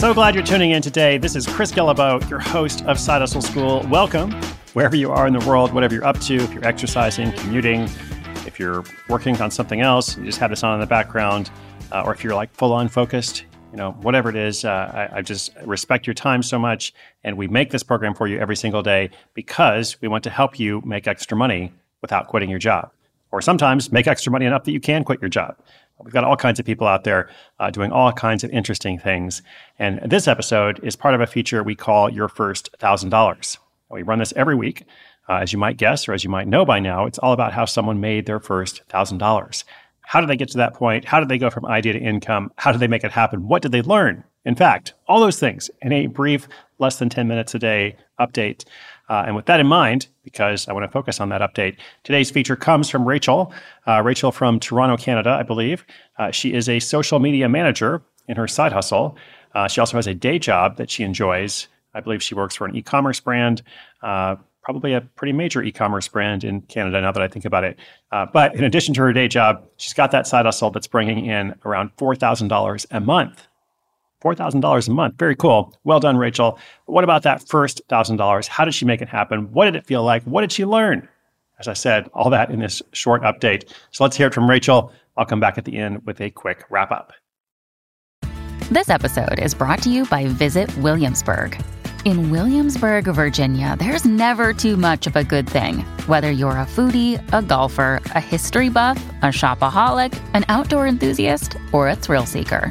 So glad you're tuning in today. This is Chris Guillebeau, your host of Side Hustle School. Welcome, wherever you are in the world, whatever you're up to, if you're exercising, commuting, if you're working on something else, you just have this on in the background, uh, or if you're like full on focused, you know, whatever it is, uh, I, I just respect your time so much. And we make this program for you every single day because we want to help you make extra money without quitting your job, or sometimes make extra money enough that you can quit your job. We've got all kinds of people out there uh, doing all kinds of interesting things. And this episode is part of a feature we call Your First $1,000. We run this every week. Uh, as you might guess, or as you might know by now, it's all about how someone made their first $1,000. How did they get to that point? How did they go from idea to income? How did they make it happen? What did they learn? In fact, all those things in a brief, less than 10 minutes a day update. Uh, and with that in mind, because I want to focus on that update, today's feature comes from Rachel. Uh, Rachel from Toronto, Canada, I believe. Uh, she is a social media manager in her side hustle. Uh, she also has a day job that she enjoys. I believe she works for an e commerce brand, uh, probably a pretty major e commerce brand in Canada now that I think about it. Uh, but in addition to her day job, she's got that side hustle that's bringing in around $4,000 a month. $4,000 a month. Very cool. Well done, Rachel. What about that first $1,000? How did she make it happen? What did it feel like? What did she learn? As I said, all that in this short update. So let's hear it from Rachel. I'll come back at the end with a quick wrap up. This episode is brought to you by Visit Williamsburg. In Williamsburg, Virginia, there's never too much of a good thing. Whether you're a foodie, a golfer, a history buff, a shopaholic, an outdoor enthusiast, or a thrill seeker,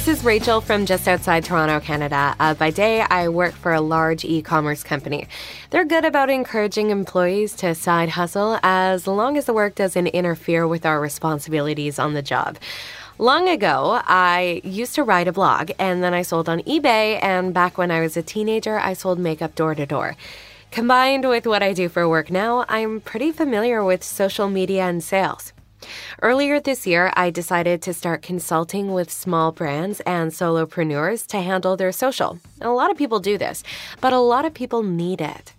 This is Rachel from just outside Toronto, Canada. Uh, by day, I work for a large e commerce company. They're good about encouraging employees to side hustle as long as the work doesn't interfere with our responsibilities on the job. Long ago, I used to write a blog and then I sold on eBay. And back when I was a teenager, I sold makeup door to door. Combined with what I do for work now, I'm pretty familiar with social media and sales. Earlier this year, I decided to start consulting with small brands and solopreneurs to handle their social. A lot of people do this, but a lot of people need it.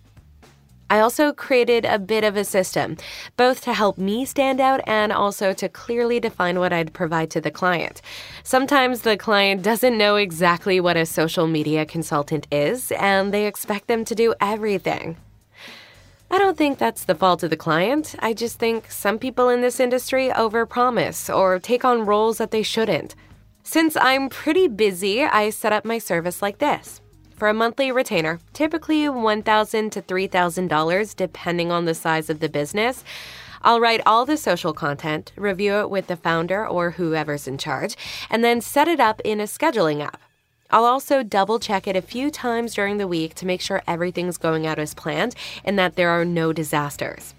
I also created a bit of a system, both to help me stand out and also to clearly define what I'd provide to the client. Sometimes the client doesn't know exactly what a social media consultant is, and they expect them to do everything. I don't think that's the fault of the client. I just think some people in this industry overpromise or take on roles that they shouldn't. Since I'm pretty busy, I set up my service like this. For a monthly retainer, typically 1,000 to $3,000 depending on the size of the business, I'll write all the social content, review it with the founder or whoever's in charge, and then set it up in a scheduling app. I'll also double check it a few times during the week to make sure everything's going out as planned and that there are no disasters.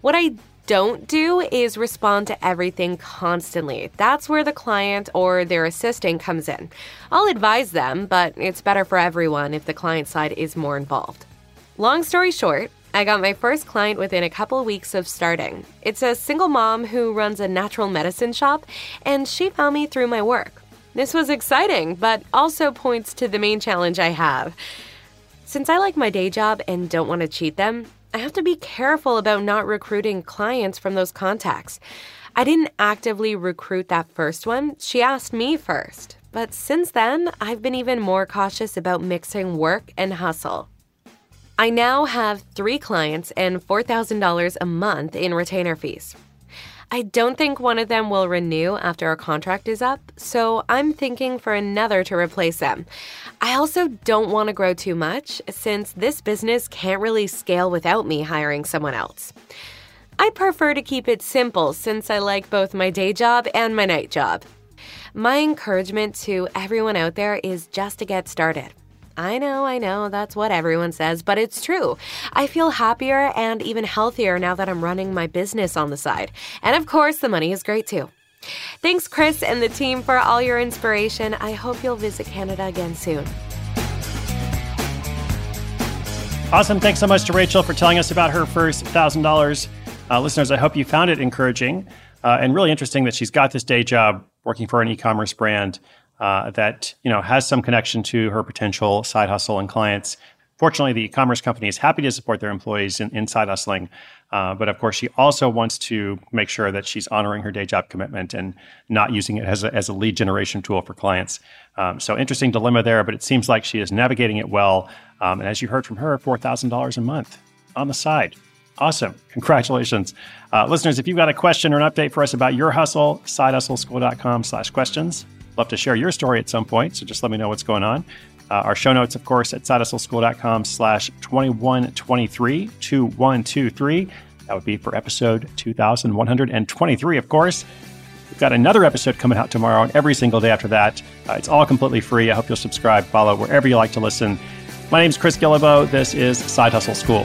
What I don't do is respond to everything constantly. That's where the client or their assistant comes in. I'll advise them, but it's better for everyone if the client side is more involved. Long story short, I got my first client within a couple weeks of starting. It's a single mom who runs a natural medicine shop, and she found me through my work. This was exciting, but also points to the main challenge I have. Since I like my day job and don't want to cheat them, I have to be careful about not recruiting clients from those contacts. I didn't actively recruit that first one, she asked me first. But since then, I've been even more cautious about mixing work and hustle. I now have three clients and $4,000 a month in retainer fees. I don't think one of them will renew after our contract is up, so I'm thinking for another to replace them. I also don't want to grow too much since this business can't really scale without me hiring someone else. I prefer to keep it simple since I like both my day job and my night job. My encouragement to everyone out there is just to get started. I know, I know, that's what everyone says, but it's true. I feel happier and even healthier now that I'm running my business on the side. And of course, the money is great too. Thanks, Chris and the team, for all your inspiration. I hope you'll visit Canada again soon. Awesome. Thanks so much to Rachel for telling us about her first $1,000. Uh, listeners, I hope you found it encouraging uh, and really interesting that she's got this day job working for an e commerce brand uh, that you know has some connection to her potential side hustle and clients. Fortunately, the e-commerce company is happy to support their employees in, in side hustling, uh, but of course, she also wants to make sure that she's honoring her day job commitment and not using it as a, as a lead generation tool for clients. Um, so, interesting dilemma there, but it seems like she is navigating it well. Um, and as you heard from her, four thousand dollars a month on the side. Awesome. Congratulations. Uh, listeners, if you've got a question or an update for us about your hustle, sidehustleschool.com slash questions. Love to share your story at some point, so just let me know what's going on. Uh, our show notes, of course, at sidehustleschool.com slash 2123 2123. That would be for episode 2123, of course. We've got another episode coming out tomorrow and every single day after that. Uh, it's all completely free. I hope you'll subscribe, follow wherever you like to listen. My name is Chris Guillebeau. This is Side Hustle School.